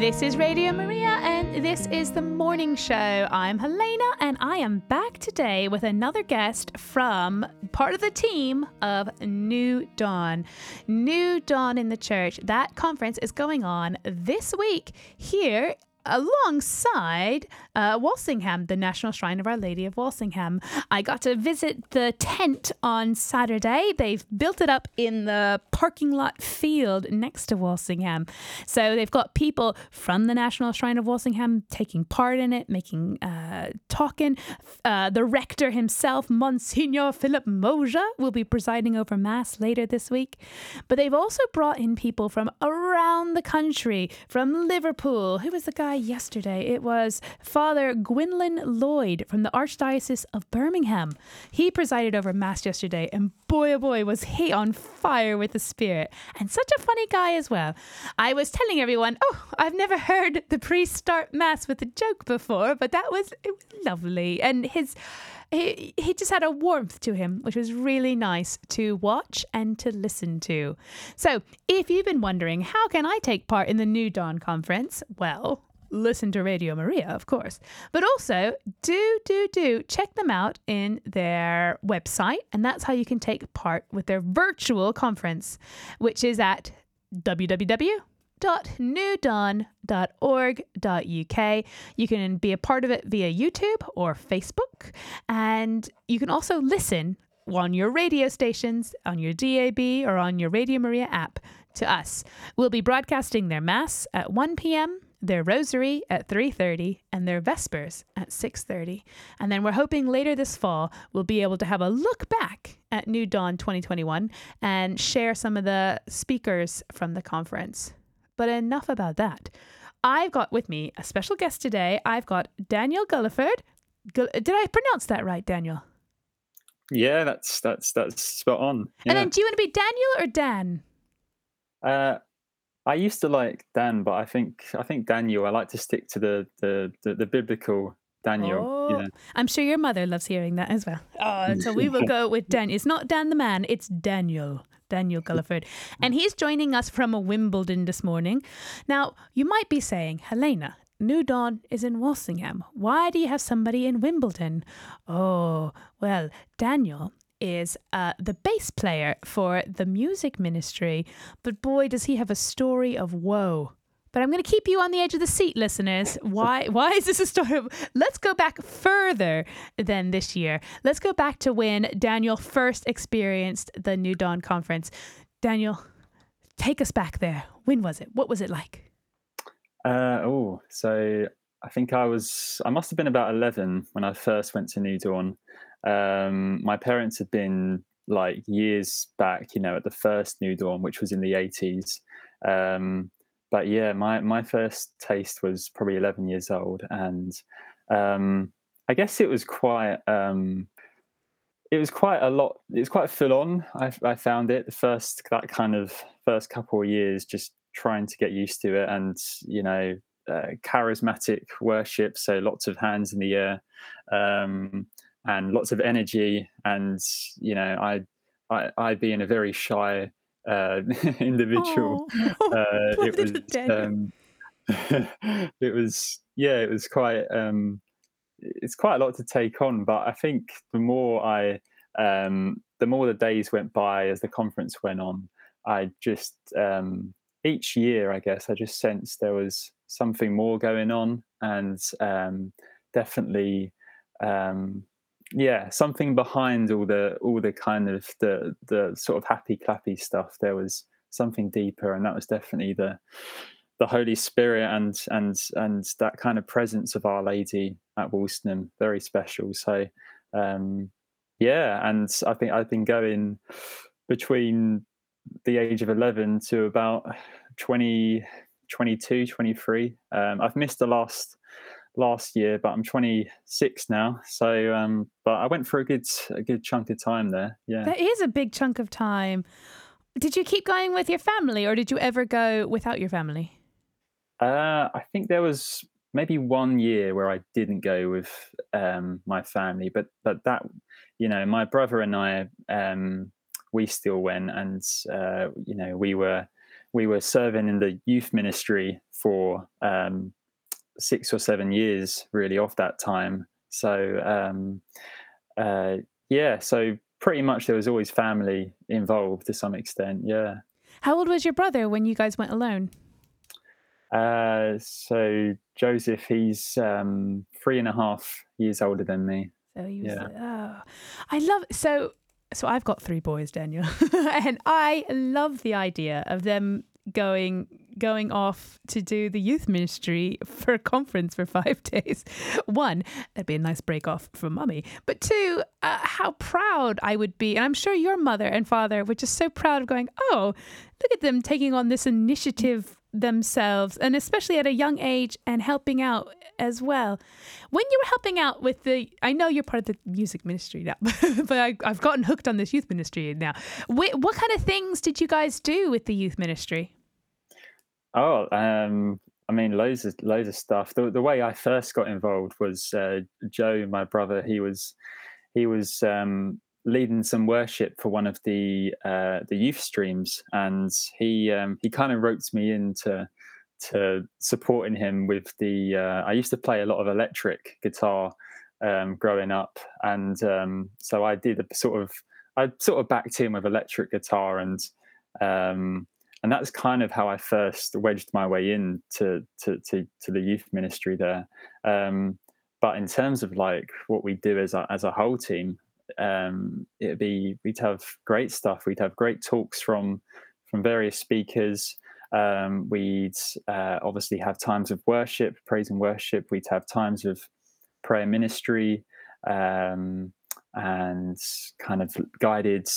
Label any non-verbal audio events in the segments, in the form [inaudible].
This is Radio Maria, and this is the morning show. I'm Helena, and I am back today with another guest from part of the team of New Dawn. New Dawn in the Church. That conference is going on this week here alongside uh, Walsingham, the National Shrine of Our Lady of Walsingham. I got to visit the tent on Saturday. They've built it up in the parking lot field next to Walsingham. So they've got people from the National Shrine of Walsingham taking part in it, making, uh, talking. Uh, the rector himself, Monsignor Philip Moger, will be presiding over Mass later this week. But they've also brought in people from around the country, from Liverpool. Who was the guy yesterday? It was Father Gwynlyn Lloyd from the Archdiocese of Birmingham. He presided over Mass yesterday, and boy, oh boy, was he on fire with the Spirit. And such a funny guy as well. I was telling everyone, oh, I've never heard the priest start Mass with a joke before, but that was, it was lovely. And his he, he just had a warmth to him, which was really nice to watch and to listen to. So, if you've been wondering, how can I take part in the New Dawn conference? Well, listen to Radio Maria, of course. But also, do, do, do check them out in their website. And that's how you can take part with their virtual conference, which is at www.newdawn.org.uk. You can be a part of it via YouTube or Facebook. And you can also listen on your radio stations, on your DAB, or on your Radio Maria app to us. We'll be broadcasting their Mass at 1 p.m their rosary at 3:30 and their vespers at 6:30. And then we're hoping later this fall we'll be able to have a look back at New Dawn 2021 and share some of the speakers from the conference. But enough about that. I've got with me a special guest today. I've got Daniel Gulliford. Did I pronounce that right, Daniel? Yeah, that's that's that's spot on. Yeah. And then do you want to be Daniel or Dan? Uh I used to like Dan, but I think I think Daniel. I like to stick to the the the, the biblical Daniel. Oh, I'm sure your mother loves hearing that as well. Oh, [laughs] so we will go with Dan. It's not Dan the man, it's Daniel. Daniel Gulliford. And he's joining us from a Wimbledon this morning. Now, you might be saying, Helena, New Dawn is in Walsingham. Why do you have somebody in Wimbledon? Oh, well, Daniel is uh, the bass player for the music ministry, but boy, does he have a story of woe. But I'm going to keep you on the edge of the seat, listeners. [laughs] Why? Why is this a story? Of, let's go back further than this year. Let's go back to when Daniel first experienced the New Dawn conference. Daniel, take us back there. When was it? What was it like? Uh, oh, so I think I was. I must have been about eleven when I first went to New Dawn. Um, my parents had been like years back, you know, at the first New Dawn, which was in the 80s. Um, but yeah, my, my first taste was probably 11 years old. And um, I guess it was quite, um, it was quite a lot, it was quite full on. I, I found it the first, that kind of first couple of years, just trying to get used to it and, you know, uh, charismatic worship. So lots of hands in the air. Um, and lots of energy. And you know, I, I, I being a very shy uh, [laughs] individual, [laughs] uh, [laughs] it was, um, it was, yeah, it was quite, um, it's quite a lot to take on. But I think the more I, um, the more the days went by as the conference went on, I just um, each year, I guess, I just sensed there was something more going on, and um, definitely um, yeah something behind all the all the kind of the the sort of happy clappy stuff. There was something deeper and that was definitely the the holy spirit and and and that kind of presence of our lady at Walsingham very special. So um yeah and i think i've been going between the age of 11 to about 20 22 23 um i've missed the last last year, but I'm 26 now. So, um, but I went for a good a good chunk of time there. Yeah, that is a big chunk of time. Did you keep going with your family, or did you ever go without your family? Uh, I think there was maybe one year where I didn't go with um, my family, but but that you know, my brother and I, um, we still went, and uh, you know, we were we were serving in the youth ministry for um, six or seven years, really, off that time. So, um, uh, yeah, so pretty much there was always family involved to some extent. Yeah. How old was your brother when you guys went alone? Uh, so Joseph, he's um, three and a half years older than me. So he was, yeah. oh, I love so. So I've got three boys, Daniel, [laughs] and I love the idea of them going going off to do the youth ministry for a conference for five [laughs] days. One, that'd be a nice break off from mummy. But two, uh, how proud I would be. And I'm sure your mother and father were just so proud of going, oh, look at them taking on this initiative themselves and especially at a young age and helping out as well when you were helping out with the i know you're part of the music ministry now [laughs] but I, have gotten hooked on this youth ministry now what, what kind of things did you guys do with the youth ministry oh um i mean loads of loads of stuff the, the way i first got involved was uh, joe my brother he was he was um leading some worship for one of the uh, the youth streams, and he um, he kind of roped me into to supporting him with the. Uh, I used to play a lot of electric guitar um, growing up, and um, so I did a sort of I sort of backed him with electric guitar, and um, and that's kind of how I first wedged my way in to to to, to the youth ministry there. Um, but in terms of like what we do as a, as a whole team, um, it'd be we'd have great stuff. We'd have great talks from from various speakers. Um, we'd uh, obviously have times of worship, praise and worship. We'd have times of prayer ministry um, and kind of guided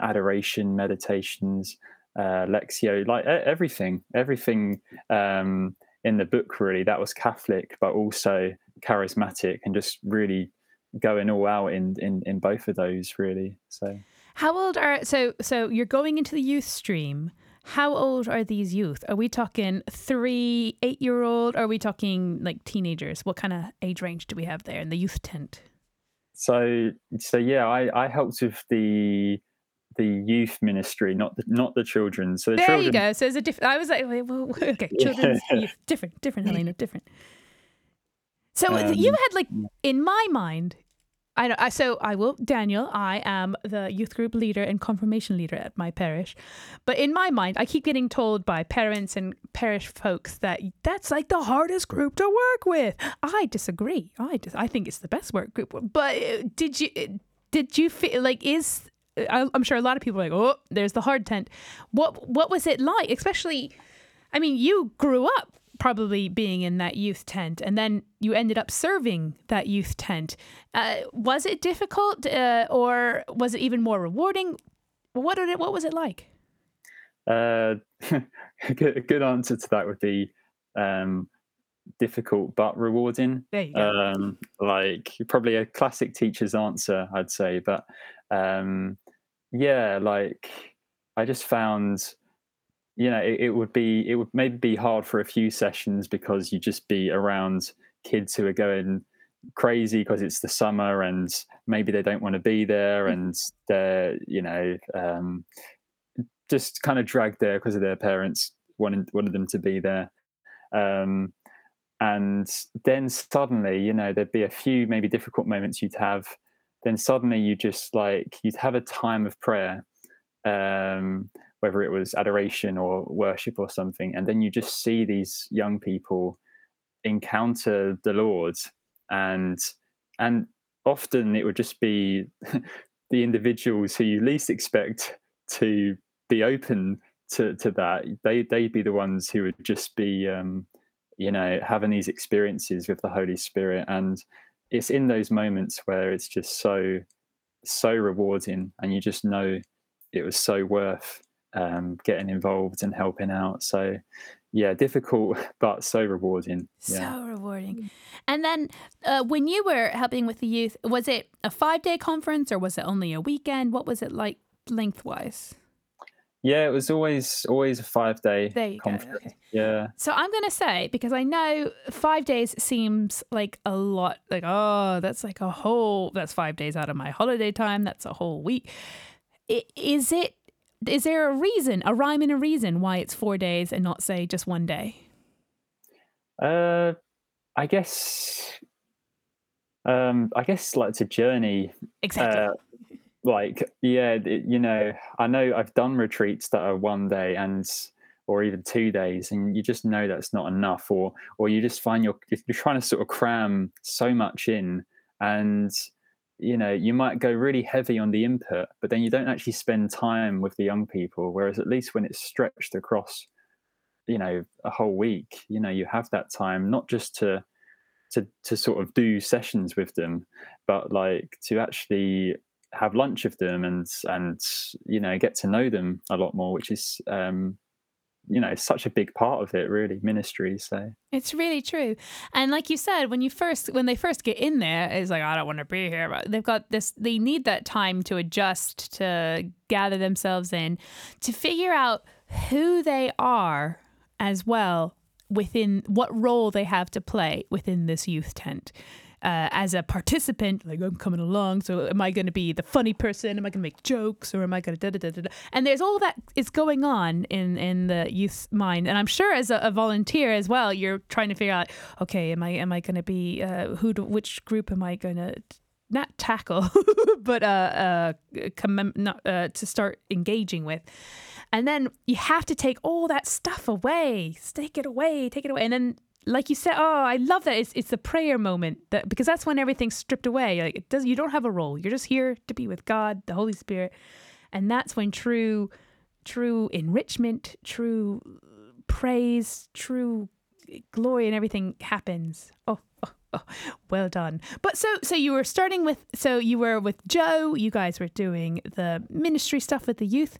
adoration meditations, uh, lectio, like everything, everything um, in the book. Really, that was Catholic, but also charismatic and just really going all out in in in both of those really so. How old are so so you're going into the youth stream. How old are these youth? Are we talking three eight year old are we talking like teenagers? What kind of age range do we have there in the youth tent? So so yeah i i helped with the the youth ministry, not the not the children. So the there children... you go. So it's a different. I was like, well, [laughs] okay, children's yeah. youth, different, different, [laughs] Helena, different. So um, you had like in my mind, I, I so I will Daniel. I am the youth group leader and confirmation leader at my parish, but in my mind, I keep getting told by parents and parish folks that that's like the hardest group to work with. I disagree. I dis- I think it's the best work group. But uh, did you did you feel like is I'm sure a lot of people are like, oh, there's the hard tent. What what was it like? Especially, I mean, you grew up probably being in that youth tent and then you ended up serving that youth tent uh, was it difficult uh, or was it even more rewarding what did it what was it like uh, [laughs] good, good answer to that would be um, difficult but rewarding there you go. Um, like probably a classic teacher's answer i'd say but um, yeah like i just found you know, it, it, would be it would maybe be hard for a few sessions because you just be around kids who are going crazy because it's the summer and maybe they don't want to be there mm. and they're you know um, just kind of dragged there because of their parents wanted wanted them to be there. Um, and then suddenly, you know, there'd be a few maybe difficult moments you'd have. Then suddenly you just like you'd have a time of prayer. Um, whether it was adoration or worship or something. And then you just see these young people encounter the Lord and and often it would just be [laughs] the individuals who you least expect to be open to, to that. They they'd be the ones who would just be um, you know, having these experiences with the Holy Spirit. And it's in those moments where it's just so so rewarding and you just know it was so worth um, getting involved and helping out. So, yeah, difficult [laughs] but so rewarding. Yeah. So rewarding. Mm. And then, uh, when you were helping with the youth, was it a five day conference or was it only a weekend? What was it like lengthwise? Yeah, it was always always a five day there you conference. Go. Okay. Yeah. So I'm gonna say because I know five days seems like a lot. Like oh, that's like a whole. That's five days out of my holiday time. That's a whole week. Is it is there a reason, a rhyme and a reason why it's four days and not say just one day? Uh, I guess, um, I guess like it's a journey. Exactly. Uh, like yeah, it, you know, I know I've done retreats that are one day and or even two days, and you just know that's not enough, or or you just find you're you're trying to sort of cram so much in, and you know you might go really heavy on the input, but then you don't actually spend time with the young people. Whereas at least when it's stretched across you know a whole week you know you have that time not just to to to sort of do sessions with them but like to actually have lunch with them and and you know get to know them a lot more which is um you know such a big part of it really ministry so it's really true and like you said when you first when they first get in there it's like i don't want to be here but they've got this they need that time to adjust to gather themselves in to figure out who they are as well within what role they have to play within this youth tent. Uh, as a participant, like I'm coming along, so am I going to be the funny person? Am I going to make jokes, or am I going to da da da? And there's all that is going on in in the youth's mind, and I'm sure as a, a volunteer as well, you're trying to figure out, okay, am I am I going to be uh, who? Do, which group am I going to not tackle, [laughs] but uh, uh, commem- not, uh, to start engaging with? And then you have to take all that stuff away, take it away, take it away. And then, like you said, oh, I love that. It's, it's the prayer moment that because that's when everything's stripped away. Like it does, you don't have a role. You're just here to be with God, the Holy Spirit. And that's when true, true enrichment, true praise, true glory and everything happens. Oh, oh, oh, well done. But so so you were starting with so you were with Joe, you guys were doing the ministry stuff with the youth.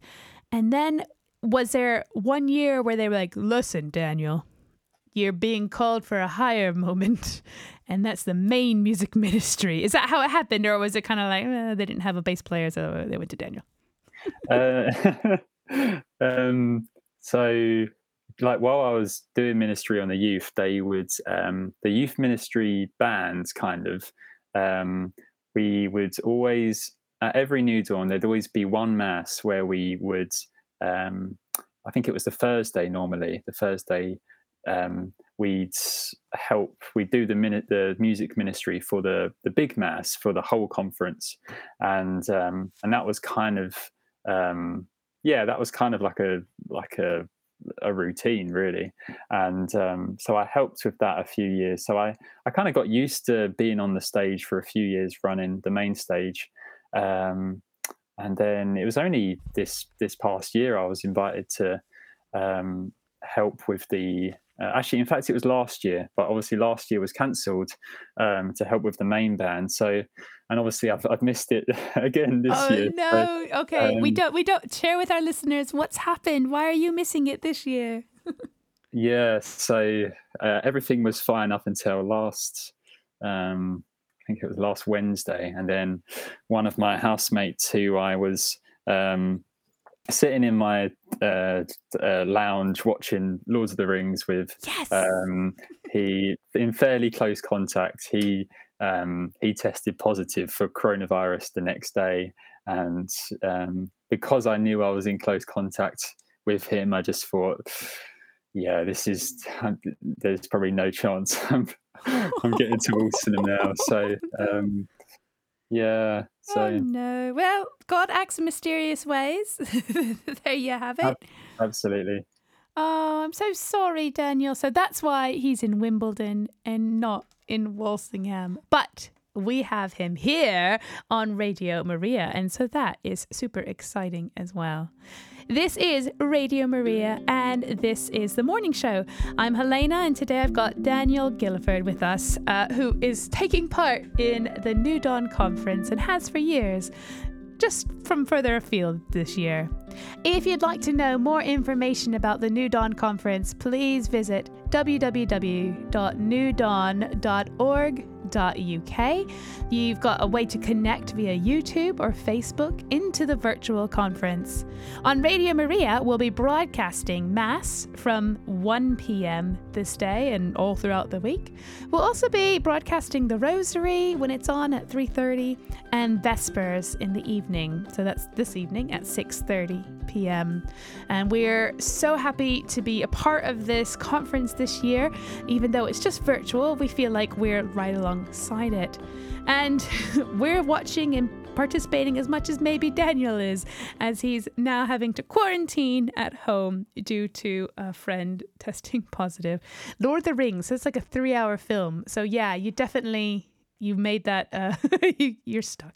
And then was there one year where they were like, listen, Daniel, you're being called for a higher moment, [laughs] and that's the main music [laughs] ministry. Is that how it happened, or was it kind of like eh, they didn't have a bass player, so they went to Daniel? [laughs] uh, um, so, like while I was doing ministry on the youth, they would um, the youth ministry bands kind of um, we would always at every new dawn, there'd always be one mass where we would, um, I think it was the Thursday normally, the Thursday, um, we'd help, we'd do the minute, the music ministry for the, the big mass for the whole conference. And, um, and that was kind of, um, yeah, that was kind of like a, like a, a routine really and um, so i helped with that a few years so i i kind of got used to being on the stage for a few years running the main stage um, and then it was only this this past year I was invited to um, help with the. Uh, actually, in fact, it was last year, but obviously last year was cancelled um, to help with the main band. So, and obviously I've, I've missed it [laughs] again this oh, year. no! So, okay, um, we don't we don't share with our listeners what's happened. Why are you missing it this year? yeah, so uh, everything was fine up until last um, I think it was last Wednesday, and then one of my housemates who I was um, sitting in my uh, uh, lounge watching Lords of the Rings with. Yes. Um, he in fairly close contact. He um, he tested positive for coronavirus the next day, and um, because I knew I was in close contact with him, I just thought, yeah, this is there's probably no chance I'm getting to Walsingham now. So, um, yeah. So oh, no. Well, God acts in mysterious ways. [laughs] there you have it. Absolutely. Oh, I'm so sorry, Daniel. So that's why he's in Wimbledon and not in Walsingham. But we have him here on Radio Maria. And so that is super exciting as well. This is Radio Maria, and this is the morning show. I'm Helena, and today I've got Daniel Gulliford with us, uh, who is taking part in the New Dawn conference and has for years just from further afield this year. If you'd like to know more information about the New Dawn Conference, please visit www.newdawn.org uk. You've got a way to connect via YouTube or Facebook into the virtual conference. On Radio Maria, we'll be broadcasting Mass from 1 p.m. this day and all throughout the week. We'll also be broadcasting the Rosary when it's on at 3:30 and Vespers in the evening. So that's this evening at 6:30 p.m. And we're so happy to be a part of this conference this year. Even though it's just virtual, we feel like we're right alongside it. And [laughs] we're watching and participating as much as maybe Daniel is, as he's now having to quarantine at home due to a friend [laughs] testing positive. Lord of the Rings, it's like a three hour film. So, yeah, you definitely. You made that. Uh, [laughs] you're stuck.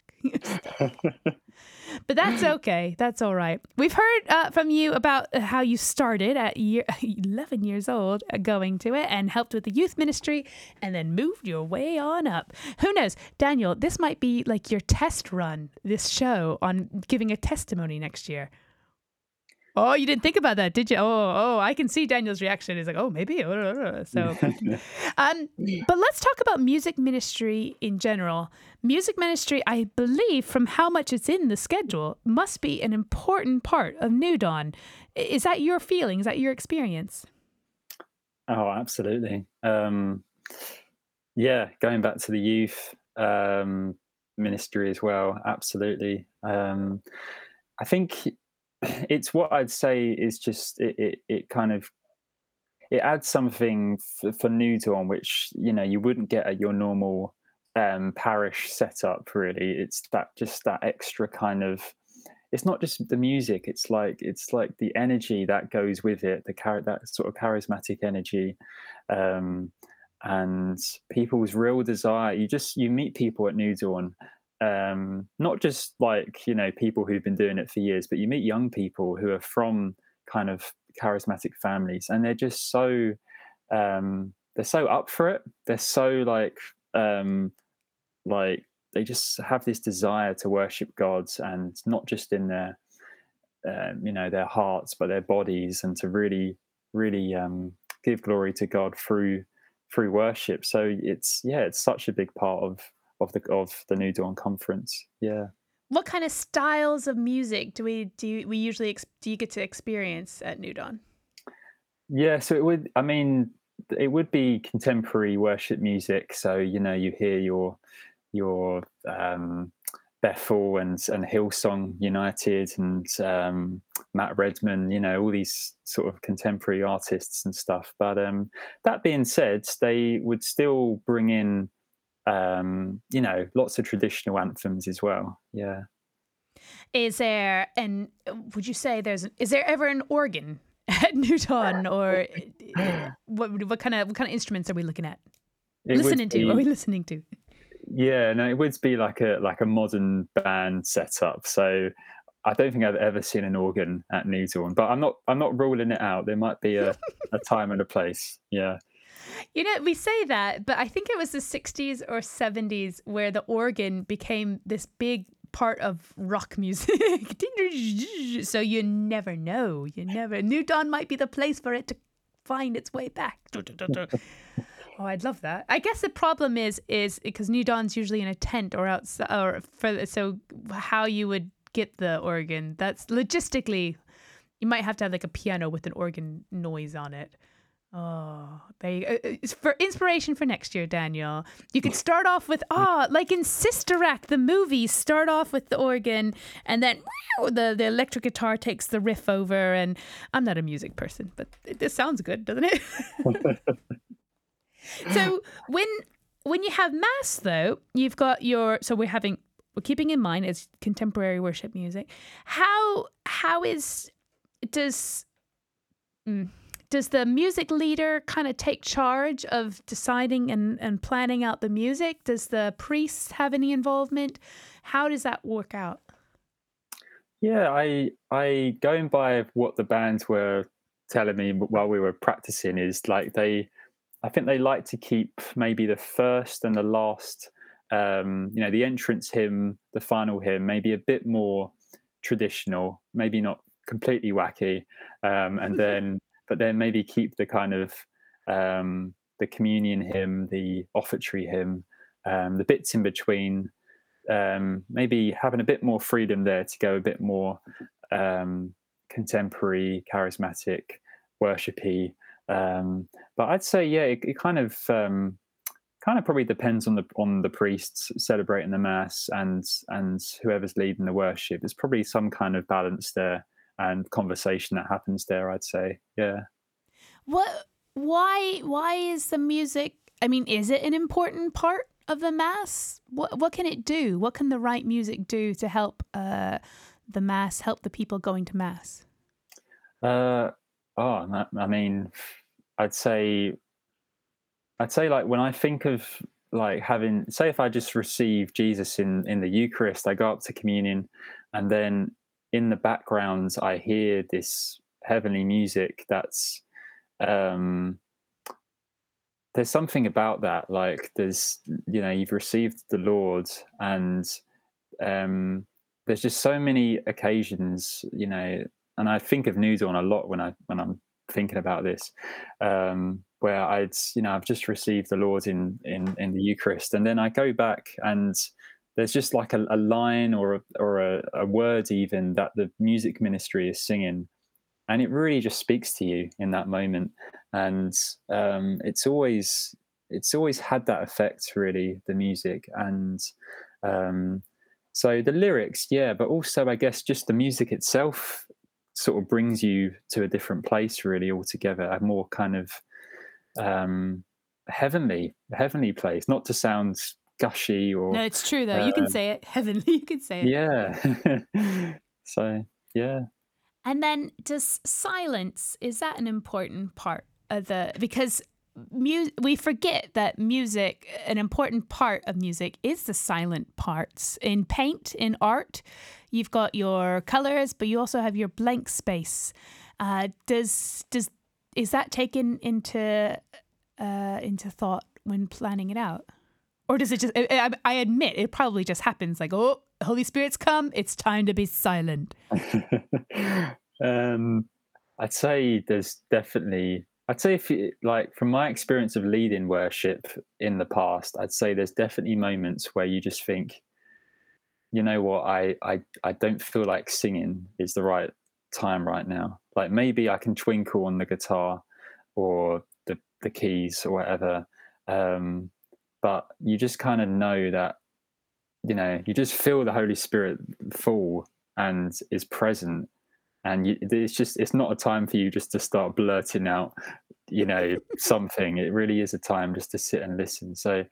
But that's [clears throat] okay. That's all right. We've heard uh, from you about how you started at year, [laughs] 11 years old uh, going to it and helped with the youth ministry and then moved your way on up. Who knows? Daniel, this might be like your test run, this show on giving a testimony next year. Oh, you didn't think about that, did you? Oh, oh, I can see Daniel's reaction. He's like, oh, maybe. So, [laughs] um, but let's talk about music ministry in general. Music ministry, I believe, from how much it's in the schedule, must be an important part of New Dawn. Is that your feeling? Is that your experience? Oh, absolutely. Um, yeah, going back to the youth um, ministry as well. Absolutely. Um, I think it's what I'd say is just it, it, it kind of it adds something for, for New Dawn, which you know you wouldn't get at your normal um, parish setup. Really, it's that just that extra kind of. It's not just the music; it's like it's like the energy that goes with it, the char- that sort of charismatic energy, um, and people's real desire. You just you meet people at New Dawn, um, not just like you know people who've been doing it for years, but you meet young people who are from kind of charismatic families, and they're just so um, they're so up for it. They're so like um, like they just have this desire to worship God, and not just in their um, you know their hearts, but their bodies, and to really really um, give glory to God through through worship. So it's yeah, it's such a big part of of the of the New Dawn conference. Yeah. What kind of styles of music do we do we usually ex- do you get to experience at New Dawn? Yeah, so it would. I mean, it would be contemporary worship music. So you know, you hear your your um, Bethel and and Hillsong United and um, Matt Redman, you know, all these sort of contemporary artists and stuff. But um, that being said, they would still bring in um, you know, lots of traditional anthems as well. Yeah. Is there and would you say there's is there ever an organ [laughs] at New Dawn or [clears throat] what what kind of what kind of instruments are we looking at? It listening be, to? Are we listening to? Yeah, no, it would be like a like a modern band setup. So I don't think I've ever seen an organ at New Dawn, but I'm not I'm not ruling it out. There might be a, [laughs] a time and a place. Yeah. You know, we say that, but I think it was the 60s or 70s where the organ became this big part of rock [laughs] music. [laughs] so you never know. You never. New Dawn might be the place for it to find its way back. [laughs] Oh, I'd love that. I guess the problem is is because New Dawn's usually in a tent or outside, or for so how you would get the organ. That's logistically, you might have to have like a piano with an organ noise on it. Oh, they uh, uh for inspiration for next year, Daniel. You could start off with ah, oh, like in Sister Act, the movie. Start off with the organ, and then the the electric guitar takes the riff over. And I'm not a music person, but it, this sounds good, doesn't it? [laughs] so when when you have mass, though, you've got your. So we're having we're keeping in mind it's contemporary worship music. How how is does. Mm, does the music leader kind of take charge of deciding and, and planning out the music? Does the priest have any involvement? How does that work out? Yeah, I I going by what the bands were telling me while we were practicing is like they I think they like to keep maybe the first and the last um, you know, the entrance hymn, the final hymn, maybe a bit more traditional, maybe not completely wacky. Um, and then but then maybe keep the kind of um, the communion hymn, the offertory hymn, um, the bits in between. Um, maybe having a bit more freedom there to go a bit more um, contemporary, charismatic, worshipy. Um, but I'd say, yeah, it, it kind of um, kind of probably depends on the on the priests celebrating the mass and and whoever's leading the worship. There's probably some kind of balance there and conversation that happens there. I'd say, yeah. What? Why? Why is the music? I mean, is it an important part of the mass? What What can it do? What can the right music do to help uh, the mass, help the people going to mass? Uh, oh, I mean, I'd say, I'd say like when I think of like having, say, if I just receive Jesus in in the Eucharist, I go up to communion, and then in the background I hear this heavenly music that's um there's something about that like there's you know you've received the lord and um there's just so many occasions you know and i think of new dawn a lot when i when i'm thinking about this um where i'd you know i've just received the lord in in in the eucharist and then i go back and there's just like a, a line or a, or a, a word even that the music ministry is singing and it really just speaks to you in that moment. And um, it's always it's always had that effect really the music. And um, so the lyrics yeah but also i guess just the music itself sort of brings you to a different place really altogether a more kind of um, heavenly heavenly place. Not to sound gushy or no it's true though. Uh, you can uh, say it. [laughs] Heavenly you can say it. yeah. [laughs] So yeah. And then does silence is that an important part of the because mu- we forget that music an important part of music is the silent parts. In paint in art you've got your colors but you also have your blank space. Uh, does does is that taken into uh, into thought when planning it out or does it just I, I admit it probably just happens like oh holy spirits come it's time to be silent [laughs] um i'd say there's definitely I'd say if you, like from my experience of leading worship in the past, I'd say there's definitely moments where you just think, you know what, I I I don't feel like singing is the right time right now. Like maybe I can twinkle on the guitar or the the keys or whatever. Um, but you just kind of know that you know you just feel the Holy Spirit fall and is present. And you, it's just it's not a time for you just to start blurting out you know [laughs] something. It really is a time just to sit and listen. So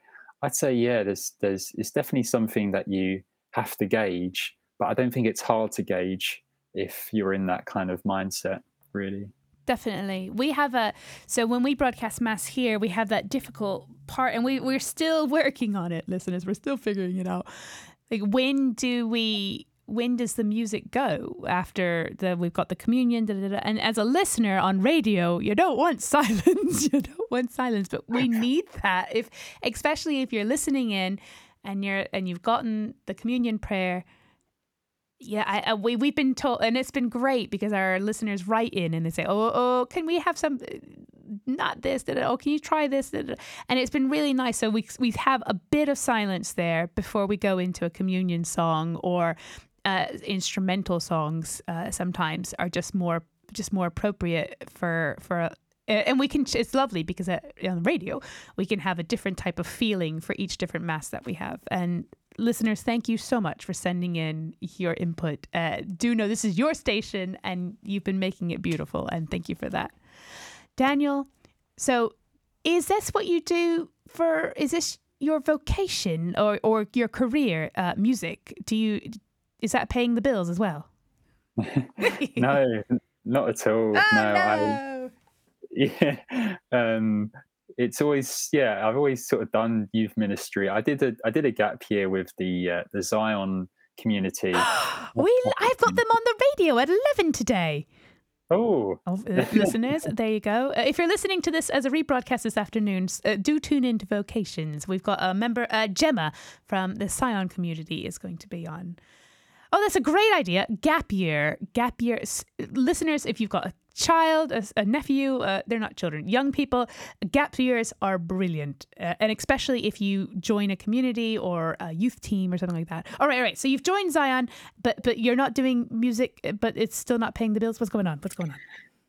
i'd say yeah there's there's it's definitely something that you have to gauge but i don't think it's hard to gauge if you're in that kind of mindset really definitely. We have a so when we broadcast mass here we have that difficult part and we, we're still [laughs] working on it listeners. We're still figuring it out. Like when do we when does the music go after the we've got the communion da, da, da. and as a listener on radio you don't want [laughs] silence. You don't want silence but we need that. If especially if you're listening in and you're and you've gotten the communion prayer yeah I, I, we, we've been told and it's been great because our listeners write in and they say oh oh can we have some not this oh can you try this and it's been really nice. So we we have a bit of silence there before we go into a communion song or uh, instrumental songs uh, sometimes are just more just more appropriate for for and we can it's lovely because on the radio we can have a different type of feeling for each different mass that we have. And listeners thank you so much for sending in your input uh, do know this is your station and you've been making it beautiful and thank you for that daniel so is this what you do for is this your vocation or, or your career uh, music do you is that paying the bills as well? [laughs] [laughs] no, not at all. Oh, no, no, I [laughs] yeah. Um, it's always yeah. I've always sort of done youth ministry. I did a I did a gap year with the uh, the Sion community. [gasps] we I've got them on the radio at eleven today. Oh, oh [laughs] uh, listeners, there you go. Uh, if you're listening to this as a rebroadcast this afternoon, uh, do tune into Vocations. We've got a member, uh, Gemma from the Sion community, is going to be on. Oh, that's a great idea. Gap year. Gap year. Listeners, if you've got a child, a, a nephew, uh, they're not children, young people, gap years are brilliant. Uh, and especially if you join a community or a youth team or something like that. All right, all right. So you've joined Sion, but but you're not doing music, but it's still not paying the bills. What's going on? What's going on?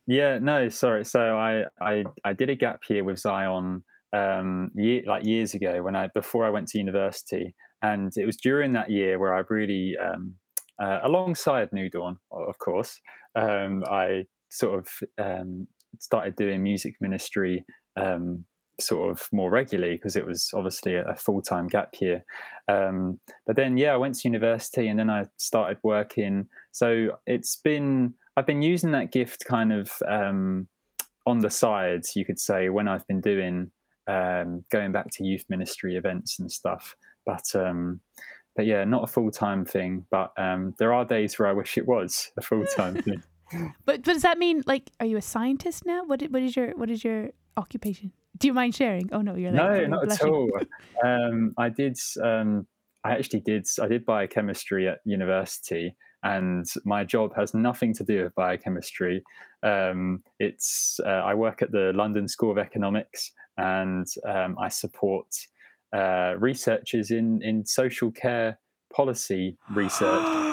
Yeah, no, sorry. So I I, I did a gap year with Sion um, year, like years ago when I before I went to university, and it was during that year where I really um, uh, alongside New Dawn, of course, um, I sort of um, started doing music ministry um, sort of more regularly because it was obviously a, a full-time gap year. Um, but then yeah i went to university and then i started working. So it's been i've been using that gift kind of um, on the sides you could say when i've been doing um, going back to youth ministry events and stuff. But um, but yeah not a full-time thing but um, there are days where i wish it was a full-time [laughs] thing but, but does that mean like are you a scientist now what, what is your what is your occupation do you mind sharing? Oh no, you're like, no, not blushing. at all. um, I did. Um, I actually did. I did biochemistry at university, and my job has nothing to do with biochemistry. Um, it's uh, I work at the London School of Economics, and um, I support uh, researchers in in social care policy research. [gasps] [gasps] [gasps]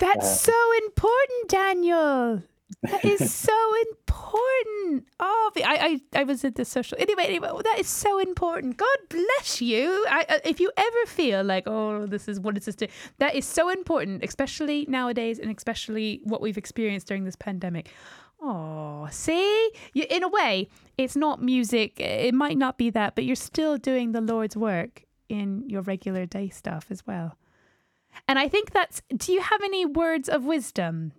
That's uh, so important, Daniel. That is [laughs] so important. Oh, I, I, I was at the social. Anyway, anyway, that is so important. God bless you. I, if you ever feel like, oh, this is what is this? Doing? That is so important, especially nowadays, and especially what we've experienced during this pandemic. Oh, see, you, in a way, it's not music. It might not be that, but you're still doing the Lord's work in your regular day stuff as well. And I think that's. Do you have any words of wisdom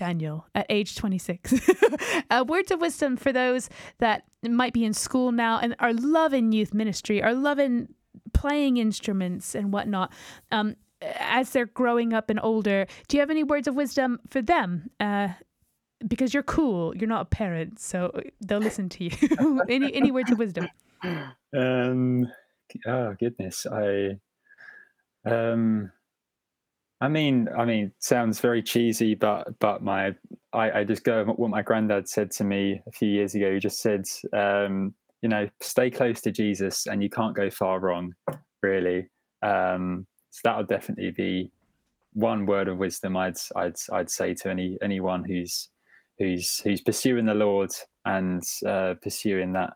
Daniel at age 26. [laughs] uh, words of wisdom for those that might be in school now and are loving youth ministry, are loving playing instruments and whatnot. Um, as they're growing up and older, do you have any words of wisdom for them? Uh, because you're cool, you're not a parent, so they'll listen to you. [laughs] any any words of wisdom? Um, oh goodness, I um I mean, I mean, sounds very cheesy, but but my I, I just go what my granddad said to me a few years ago. He just said, um, you know, stay close to Jesus, and you can't go far wrong, really. Um, so that would definitely be one word of wisdom I'd I'd I'd say to any anyone who's who's who's pursuing the Lord and uh, pursuing that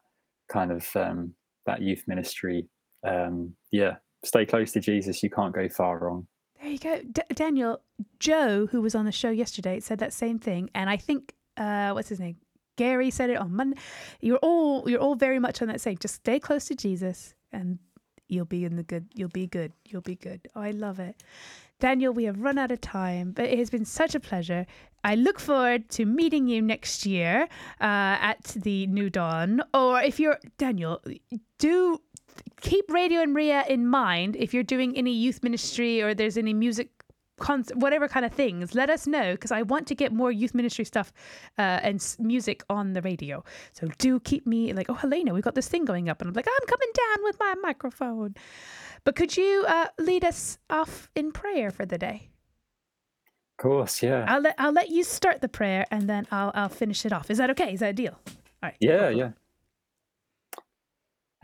kind of um, that youth ministry. Um, yeah, stay close to Jesus. You can't go far wrong. There you go, D- Daniel. Joe, who was on the show yesterday, said that same thing, and I think uh, what's his name? Gary said it on Monday. You're all you're all very much on that same. Just stay close to Jesus, and you'll be in the good. You'll be good. You'll be good. Oh, I love it. Daniel, we have run out of time, but it has been such a pleasure. I look forward to meeting you next year uh, at the New Dawn. Or if you're Daniel, do keep Radio and Maria in mind if you're doing any youth ministry or there's any music concert, whatever kind of things, let us know because I want to get more youth ministry stuff uh, and music on the radio. So do keep me like, oh, Helena, we've got this thing going up. And I'm like, I'm coming down with my microphone. But could you uh, lead us off in prayer for the day? Of course, yeah. I'll let I'll let you start the prayer and then I'll I'll finish it off. Is that okay? Is that a deal? All right. Yeah, yeah.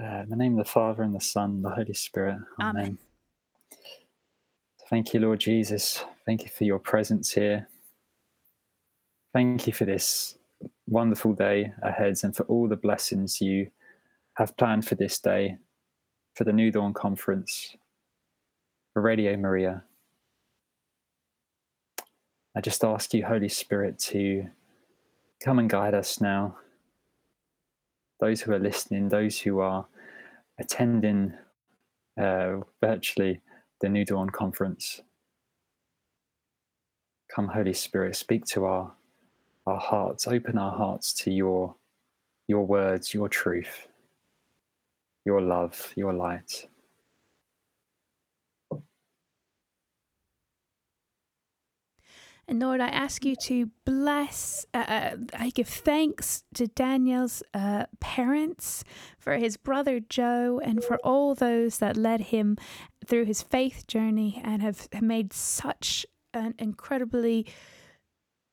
Uh, in the name of the Father and the Son, and the Holy Spirit. Amen. Amen. Thank you, Lord Jesus. Thank you for your presence here. Thank you for this wonderful day ahead and for all the blessings you have planned for this day, for the New Dawn Conference, for Radio Maria. I just ask you, Holy Spirit, to come and guide us now those who are listening, those who are attending uh, virtually the New Dawn conference. Come, Holy Spirit, speak to our our hearts, open our hearts to your your words, your truth, your love, your light. And Lord, I ask you to bless, uh, uh, I give thanks to Daniel's uh, parents for his brother Joe and for all those that led him through his faith journey and have made such an incredibly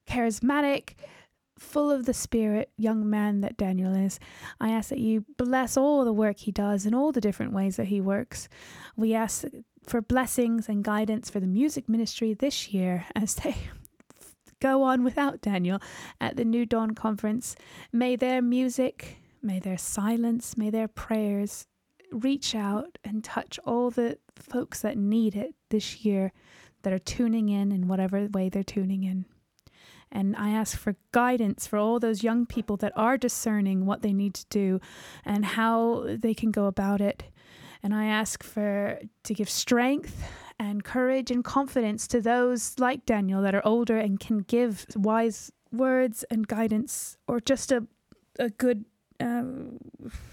charismatic, full of the Spirit young man that Daniel is. I ask that you bless all the work he does and all the different ways that he works. We ask for blessings and guidance for the music ministry this year as they go on without Daniel at the New Dawn conference. May their music, may their silence, may their prayers reach out and touch all the folks that need it this year that are tuning in in whatever way they're tuning in. And I ask for guidance for all those young people that are discerning what they need to do and how they can go about it. And I ask for to give strength and courage and confidence to those like Daniel that are older and can give wise words and guidance or just a, a good uh,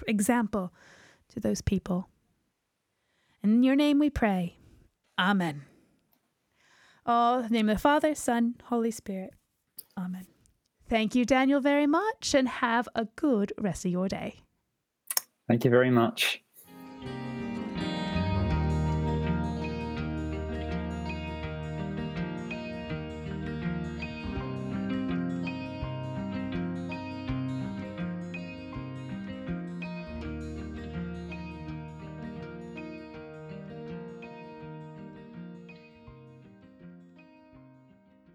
example to those people. In your name we pray. Amen. Oh, the name of the Father, Son, Holy Spirit. Amen. Thank you, Daniel, very much, and have a good rest of your day. Thank you very much.